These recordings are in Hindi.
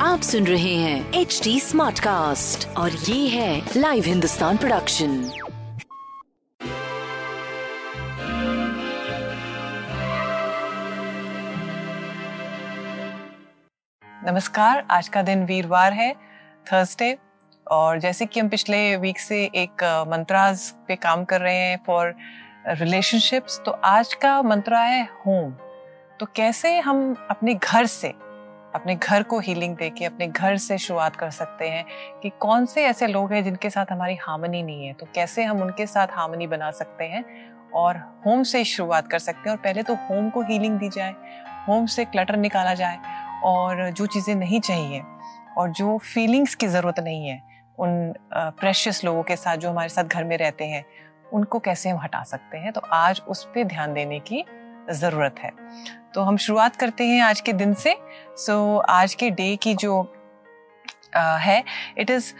आप सुन रहे हैं एच डी स्मार्ट कास्ट और ये है लाइव हिंदुस्तान प्रोडक्शन नमस्कार आज का दिन वीरवार है थर्सडे और जैसे कि हम पिछले वीक से एक मंत्राज पे काम कर रहे हैं फॉर रिलेशनशिप्स तो आज का मंत्रा है होम तो कैसे हम अपने घर से, अपने घर को हीलिंग देके, अपने घर से शुरुआत कर सकते हैं कि कौन से ऐसे लोग हैं जिनके साथ हमारी हार्मनी नहीं है? तो कैसे हम उनके साथ हार्मनी बना सकते हैं और होम से शुरुआत कर सकते हैं? और पहले तो होम को हीलिंग दी जाए होम से क्लटर निकाला जाए और जो चीज़ें नहीं चाहिए और जो फीलिंग्स की ज़रूरत नहीं है, उन प्रेशियस लोगों के साथ जो हमारे साथ घर में रहते हैं, उनको कैसे हम हटा सकते हैं? तो आज उस पर ध्यान देने की ज़रूरत है। तो हम शुरुआत करते हैं आज के दिन से। सो so, आज के डे की जो आ, है it is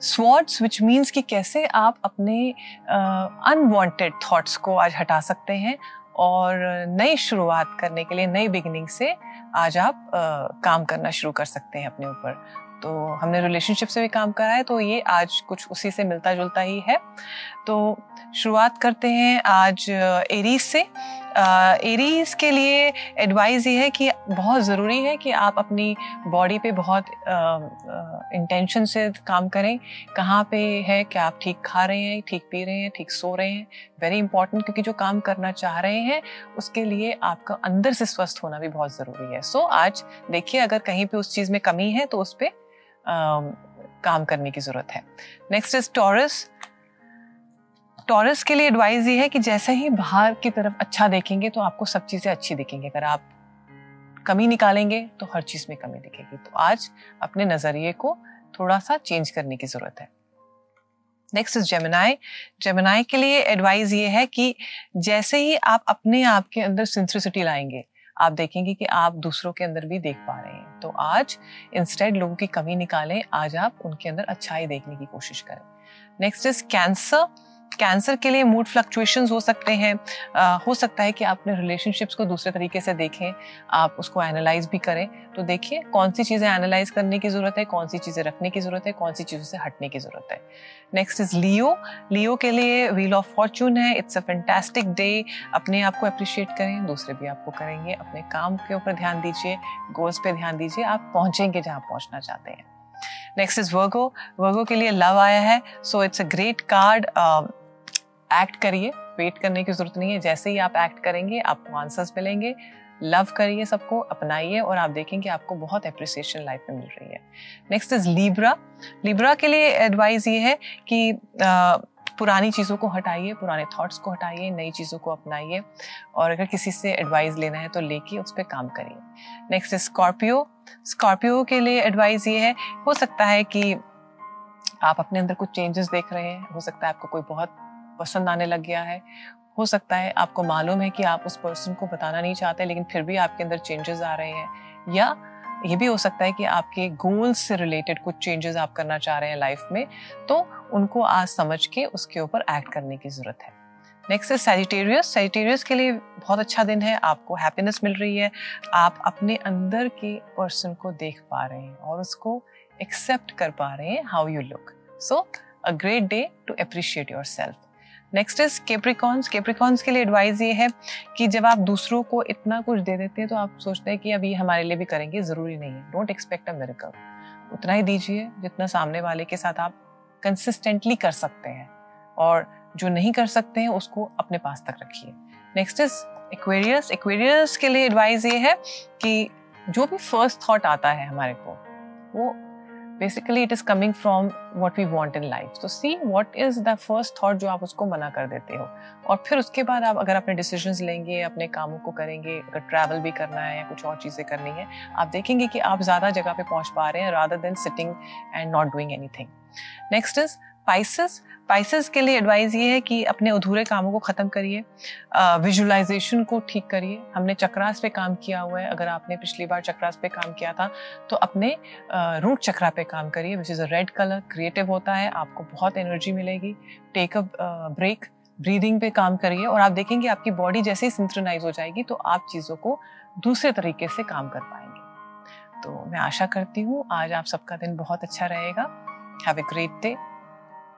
swords which means कि कैसे आप अपने अनवांटेड थॉट्स को आज हटा सकते हैं और नई शुरुआत करने के लिए नई बिगिनिंग से आज आप आ, काम करना शुरू कर सकते हैं अपने ऊपर। तो हमने रिलेशनशिप से भी काम करा है तो ये आज कुछ उसी से मिलता जुलता ही है। तो शुरुआत करते हैं आज एरीज से। एरीज के लिए एडवाइस ये है कि बहुत ज़रूरी है कि आप अपनी बॉडी पे बहुत इंटेंशन से काम करें। कहाँ पे है कि आप ठीक खा रहे हैं ठीक पी रहे हैं ठीक सो रहे हैं? वेरी इंपॉर्टेंट क्योंकि जो काम करना चाह रहे हैं उसके लिए आपका अंदर से स्वस्थ होना भी बहुत ज़रूरी है। सो so, आज देखिए अगर कहीं पे उस चीज़ में कमी है तो उस पर काम करने की ज़रूरत है। नेक्स्ट इज़ टॉरस टॉरस के लिए एडवाइस ये है कि जैसे ही बाहर की तरफ़ अच्छा देखेंगे तो आपको सब चीज़ें अच्छी दिखेंगी। अगर आप कमी निकालेंगे तो हर चीज़ में कमी दिखेगी। तो आज अपने नज़रिए को थोड़ा सा चेंज करने की ज़रूरत है। नेक्स्ट इज़ जेमिनाई जेमिनाई के लिए एडवाइस ये है कि जैसे ही आप अपने आप के अंदर सिंसिसिटी लाएँगे, आप देखेंगे कि आप दूसरों के अंदर भी देख पा रहे हैं। तो आज इंस्टेड लोगों की कमी निकालें, आज आप उनके अंदर अच्छाई देखने की कोशिश करें। नेक्स्ट इज़ कैंसर कैंसर के लिए मूड फ्लक्चुएशन हो सकते हैं। आ, हो सकता है कि आप अपने रिलेशनशिप्स को दूसरे तरीके से देखें। आप उसको एनालाइज भी करें। तो देखिए कौन सी चीज़ें एनालाइज करने की ज़रूरत है कौन सी चीज़ें रखने की ज़रूरत है कौन सी चीज़ों से हटने की ज़रूरत है। नेक्स्ट इज़ लियो लियो के लिए व्हील ऑफ़ फॉर्चून है। इट्स अ फैंटेस्टिक डे अपने आप को अप्रिशिएट करें दूसरे भी आपको करेंगे। अपने काम के ऊपर ध्यान दीजिए गोल्स पे ध्यान दीजिए। आप पहुँचेंगे जहाँ पहुँचना चाहते हैं। नेक्स्ट इज़ वर्गो वर्गो के लिए लव आया है। So it's a great card act करिए वेट करने की ज़रूरत नहीं है। जैसे ही आप एक्ट करेंगे आपको आंसर्स मिलेंगे। लव करिए सबको अपनाइए और आप देखेंगे आपको बहुत अप्रिसिएशन लाइफ में मिल रही है। नेक्स्ट इज़ लीब्रा लीब्रा के लिए एडवाइस ये है कि आ, पुरानी चीज़ों को हटाइए पुराने थॉट्स को हटाइए नई चीज़ों को अपनाइए और अगर किसी से एडवाइस लेना है तो लेके उस पर काम करिए। नेक्स्ट इज़ स्कॉर्पियो स्कॉर्पियो के लिए एडवाइस ये है हो सकता है कि आप अपने अंदर कुछ चेंजेस देख रहे हैं हो सकता है आपको कोई बहुत पसंद आने लग गया है। हो सकता है आपको मालूम है कि आप उस पर्सन को बताना नहीं चाहते, लेकिन फिर भी आपके अंदर चेंजेस आ रहे हैं। या ये भी हो सकता है कि आपके गोल्स से रिलेटेड कुछ चेंजेस आप करना चाह रहे हैं लाइफ में तो उनको आज समझ के उसके ऊपर एक्ट करने की ज़रूरत है। नेक्स्ट इज़ सेजिटेरियस सेजिटेरियस के लिए बहुत अच्छा दिन है, आपको हैप्पीनेस मिल रही है, आप अपने अंदर के पर्सन को देख पा रहे हैं और उसको एक्सेप्ट कर पा रहे हैं how you look so a great day to appreciate yourself next is Capricorns Capricorns के लिए एडवाइस ये है कि जब आप दूसरों को इतना कुछ दे देते हैं तो आप सोचते हैं कि अब ये हमारे लिए भी करेंगे, ज़रूरी नहीं है। डोंट एक्सपेक्ट अ मेरिकल उतना ही दीजिए जितना सामने वाले के साथ आप कंसिस्टेंटली कर सकते हैं। और जो नहीं कर सकते हैं, उसको अपने पास तक रखिए। नेक्स्ट इज़ एक्वेरियस एक्वेरियस के लिए एडवाइस ये है कि जो भी फ़र्स्ट थॉट आता है हमारे को, वो basically it is coming from what we want in life तो see what is the first thought जो आप उसको मना कर देते हो? और फिर उसके बाद आप अगर अपने डिसीज़न लेंगे, अपने कामों को करेंगे, अगर ट्रैवल भी करना है या कुछ और चीज़ें करनी है, आप देखेंगे कि आप ज़्यादा जगह पे पहुँच पा रहे हैं rather than sitting and not doing anything next is Pisces Pisces के लिए एडवाइस ये है कि अपने अधूरे कामों को ख़त्म करिए। विजुलाइजेशन को ठीक करिए। हमने चक्रास पे काम किया हुआ है। अगर आपने पिछली बार चक्रास पे काम किया था तो अपने रूट चक्रा पे काम करिए which is a red colour creative होता है, आपको बहुत एनर्जी मिलेगी। टेक अ ब्रेक ब्रीदिंग पे काम करिए और आप देखेंगे आपकी बॉडी जैसे ही सिंथ्रोनाइज हो जाएगी तो आप चीज़ों को दूसरे तरीके से काम कर पाएँगे। तो मैं आशा करती हूँ, आज आप सबका दिन बहुत अच्छा रहेगा। Have a great day